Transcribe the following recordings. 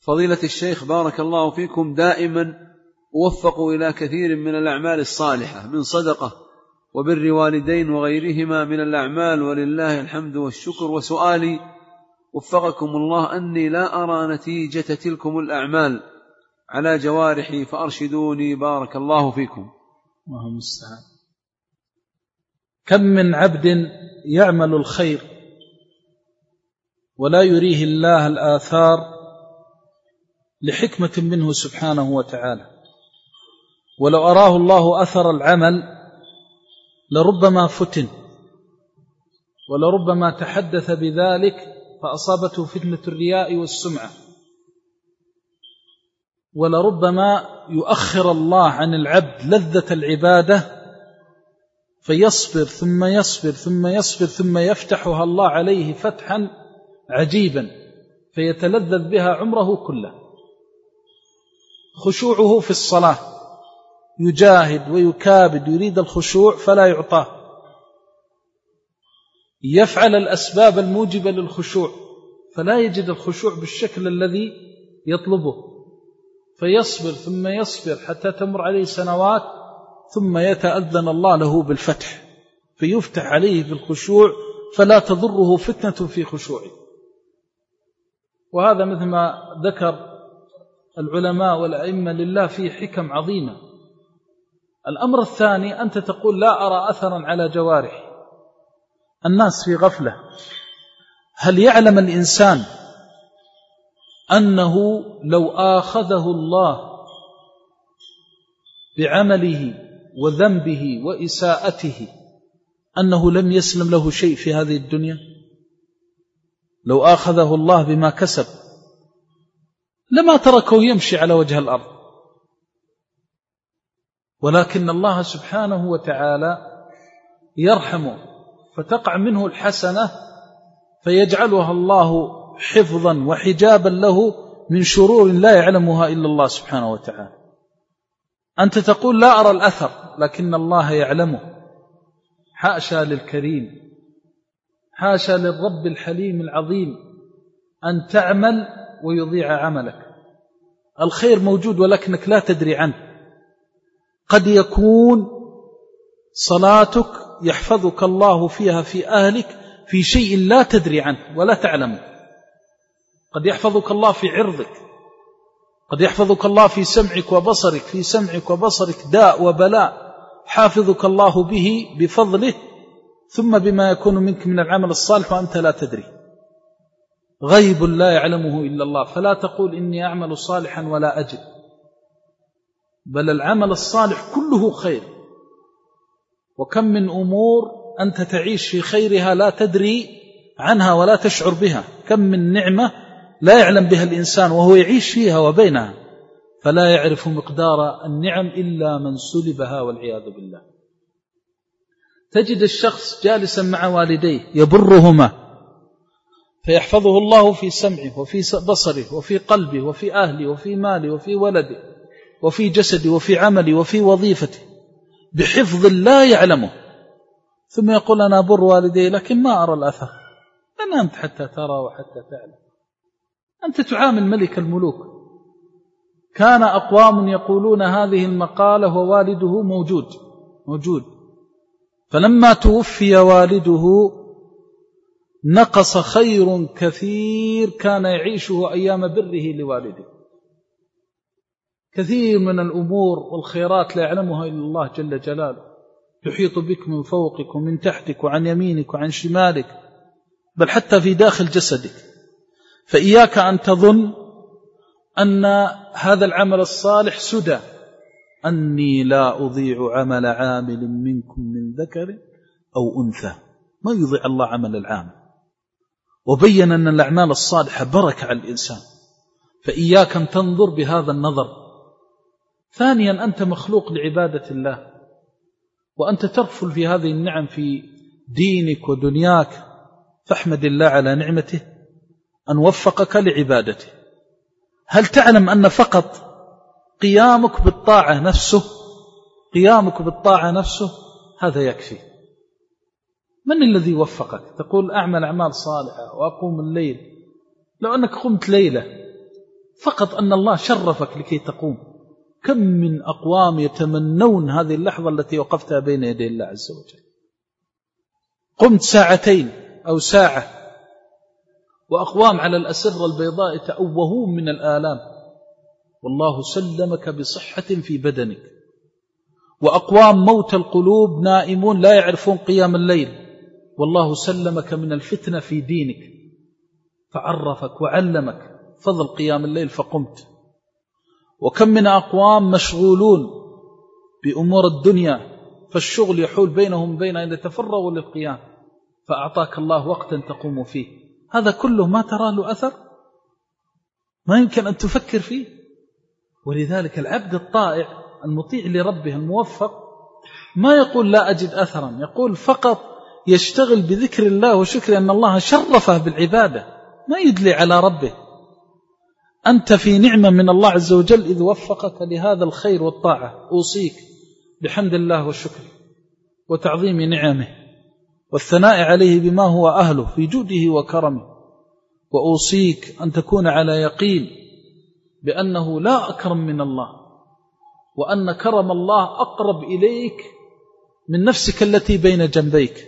فضيلة الشيخ بارك الله فيكم دائما وفقوا إلى كثير من الأعمال الصالحة من صدقة وبر والدين وغيرهما من الأعمال ولله الحمد والشكر وسؤالي وفقكم الله أني لا أرى نتيجة تلكم الأعمال على جوارحي فأرشدوني بارك الله فيكم. الله المستعان كم من عبد يعمل الخير ولا يريه الله الآثار لحكمة منه سبحانه وتعالى. ولو أراه الله أثر العمل لربما فتن. ولربما تحدث بذلك فأصابته فتنة الرياء والسمعة. ولربما يؤخر الله عن العبد لذة العبادة فيصبر ثم يصبر ثم يصبر ثم يفتحها الله عليه فتحا عجيبا فيتلذذ بها عمره كله. خشوعه في الصلاة. يجاهد ويكابد يريد الخشوع فلا يعطاه. يفعل الأسباب الموجبة للخشوع فلا يجد الخشوع بالشكل الذي يطلبه. فيصبر ثم يصبر حتى تمر عليه سنوات ثم يتأذن الله له بالفتح. فيفتح عليه بالخشوع فلا تضره فتنة في خشوعه. وهذا مثل ما ذكر العلماء والأئمة لله فيه حكم عظيمة. الأمر الثاني أنت تقول لا أرى أثرا على جوارح. الناس في غفلة. هل يعلم الإنسان أنه لو آخذه الله بعمله وذنبه وإساءته أنه لم يسلم له شيء في هذه الدنيا؟ لو آخذه الله بما كسب. لما تركه يمشي على وجه الأرض. ولكن الله سبحانه وتعالى يرحمه فتقع منه الحسنة فيجعلها الله حفظا وحجابا له من شرور لا يعلمها إلا الله سبحانه وتعالى. أنت تقول لا أرى الأثر لكن الله يعلمه. حاشا للكريم حاشا للرب الحليم العظيم أن تعمل ويضيع عملك. الخير موجود ولكنك لا تدري عنه. قد يكون صلاتك يحفظك الله فيها في أهلك في شيء لا تدري عنه ولا تعلمه قد يحفظك الله في عرضك. قد يحفظك الله في سمعك وبصرك في سمعك وبصرك داء وبلاء. حافظك الله به بفضله ثم بما يكون منك من العمل الصالح وأنت لا تدري. غيب لا يعلمه إلا الله. فلا تقول إني أعمل صالحا ولا أجد. بل العمل الصالح كله خير. وكم من أمور أنت تعيش في خيرها لا تدري عنها ولا تشعر بها. كم من نعمة لا يعلم بها الإنسان وهو يعيش فيها وبينها. فلا يعرف مقدار النعم إلا من سلبها والعياذ بالله. تجد الشخص جالسا مع والديه يبرهما. فيحفظه الله في سمعه وفي بصره وفي قلبه وفي أهله وفي ماله وفي ولده وفي جسده وفي عمله وفي وظيفته بحفظ لا يعلمه. ثم يقول أنا أبر والدي لكن ما أرى الأثر. أنا أنت حتى ترى وحتى تعلم. أنت تعامل ملك الملوك. كان أقوام يقولون هذه المقالة ووالده موجود موجود. فلما توفي والده نقص خير كثير كان يعيشه أيام بره لوالده. كثير من الأمور والخيرات لا يعلمها إلا الله جل جلاله. يحيط بك من فوقك ومن تحتك وعن يمينك وعن شمالك بل حتى في داخل جسدك. فإياك أن تظن أن هذا العمل الصالح سدى. أني لا أضيع عمل عامل منكم من ذكر أو أنثى. ما يضيع الله عمل العامل. وبين أن الأعمال الصالحة بركة على الإنسان. فإياك أن تنظر بهذا النظر. ثانيا أنت مخلوق لعبادة الله. وأنت تغفل في هذه النعم في دينك ودنياك. فاحمد الله على نعمته أن وفقك لعبادته. هل تعلم أن فقط قيامك بالطاعة نفسه قيامك بالطاعة نفسه هذا يكفي؟ من الذي وفقك؟ تقول أعمل أعمال صالحة وأقوم الليل. لو أنك قمت ليلة فقط أن الله شرفك لكي تقوم. كم من أقوام يتمنون هذه اللحظة التي وقفتها بين يدي الله عز وجل؟ قمت ساعتين أو ساعة وأقوام على الأسرة البيضاء تأوهون من الآلام. والله سلمك بصحة في بدنك. وأقوام موت القلوب نائمون لا يعرفون قيام الليل. والله سلمك من الفتنة في دينك فعرفك وعلمك فضل قيام الليل فقمت. وكم من أقوام مشغولون بأمور الدنيا فالشغل يحول بينهم بين أن يتفرغوا للقيام فأعطاك الله وقتا تقوم فيه. هذا كله ما ترى له أثر؟ ما يمكن أن تفكر فيه؟ ولذلك العبد الطائع المطيع لربه الموفق ما يقول لا أجد أثرا يقول فقط يشتغل بذكر الله وشكر أن الله شرفه بالعبادة. ما يدلي على ربه. أنت في نعمة من الله عز وجل إذ وفقك لهذا الخير والطاعة. أوصيك بحمد الله والشكر وتعظيم نعمه والثناء عليه بما هو أهله في جوده وكرمه. وأوصيك أن تكون على يقين بأنه لا أكرم من الله وأن كرم الله أقرب إليك من نفسك التي بين جنبيك.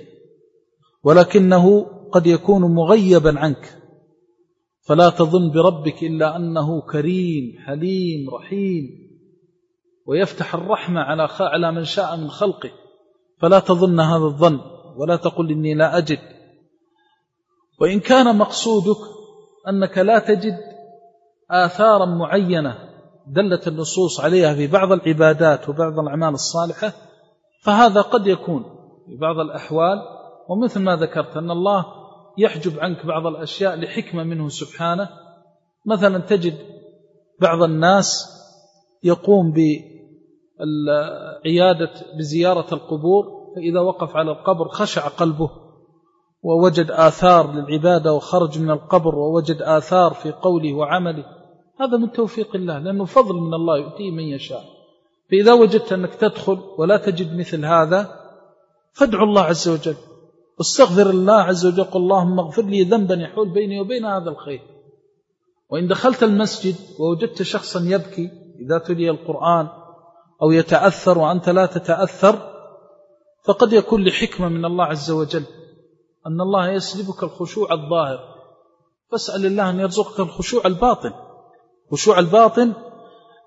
ولكنه قد يكون مغيبا عنك. فلا تظن بربك إلا أنه كريم حليم رحيم ويفتح الرحمة على على من شاء من خلقه. فلا تظن هذا الظن ولا تقل إني لا أجد. وإن كان مقصودك أنك لا تجد آثارا معينة دلت النصوص عليها في بعض العبادات وبعض الأعمال الصالحة فهذا قد يكون في بعض الأحوال ومثل ما ذكرت أن الله يحجب عنك بعض الأشياء لحكمة منه سبحانه. مثلا تجد بعض الناس يقوم بعيادة بزيارة القبور فإذا وقف على القبر خشع قلبه ووجد آثار للعبادة وخرج من القبر ووجد آثار في قوله وعمله. هذا من توفيق الله لأنه فضل من الله يؤتيه من يشاء. فإذا وجدت أنك تدخل ولا تجد مثل هذا فادعو الله عز وجل. واستغفر الله عز وجل قل اللهم اغفر لي ذنبا يحول بيني وبين هذا الخير. وإن دخلت المسجد ووجدت شخصا يبكي إذا تلي القرآن أو يتأثر وأنت لا تتأثر فقد يكون لحكمة من الله عز وجل أن الله يسلبك الخشوع الظاهر. فاسأل الله أن يرزقك الخشوع الباطن. خشوع الباطن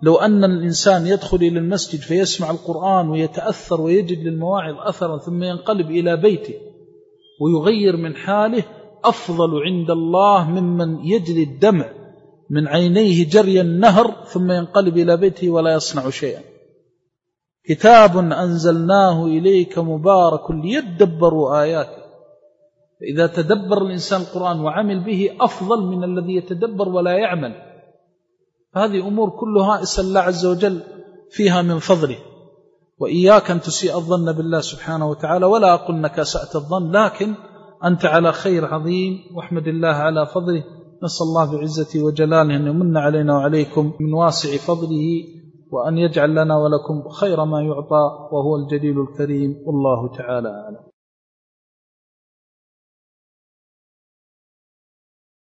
لو أن الإنسان يدخل إلى المسجد فيسمع القرآن ويتأثر ويجد للمواعظ أثرا ثم ينقلب إلى بيته ويغير من حاله أفضل عند الله ممن يجري الدمع من عينيه جري النهر ثم ينقلب إلى بيته ولا يصنع شيئا. كتاب أنزلناه إليك مبارك ليدبروا آياته. فإذا تدبر الإنسان القرآن وعمل به أفضل من الذي يتدبر ولا يعمل. هذه أمور كلها اسأل الله عز وجل فيها من فضله. وإياك أن تسيء الظن بالله سبحانه وتعالى ولا أقول أنك أسأت الظن لكن أنت على خير عظيم واحمد الله على فضله نسأل الله بعزته وجلاله أن يمن علينا وعليكم من واسع فضله وأن يجعل لنا ولكم خير ما يعطى وهو الجليل الكريم والله تعالى أعلم.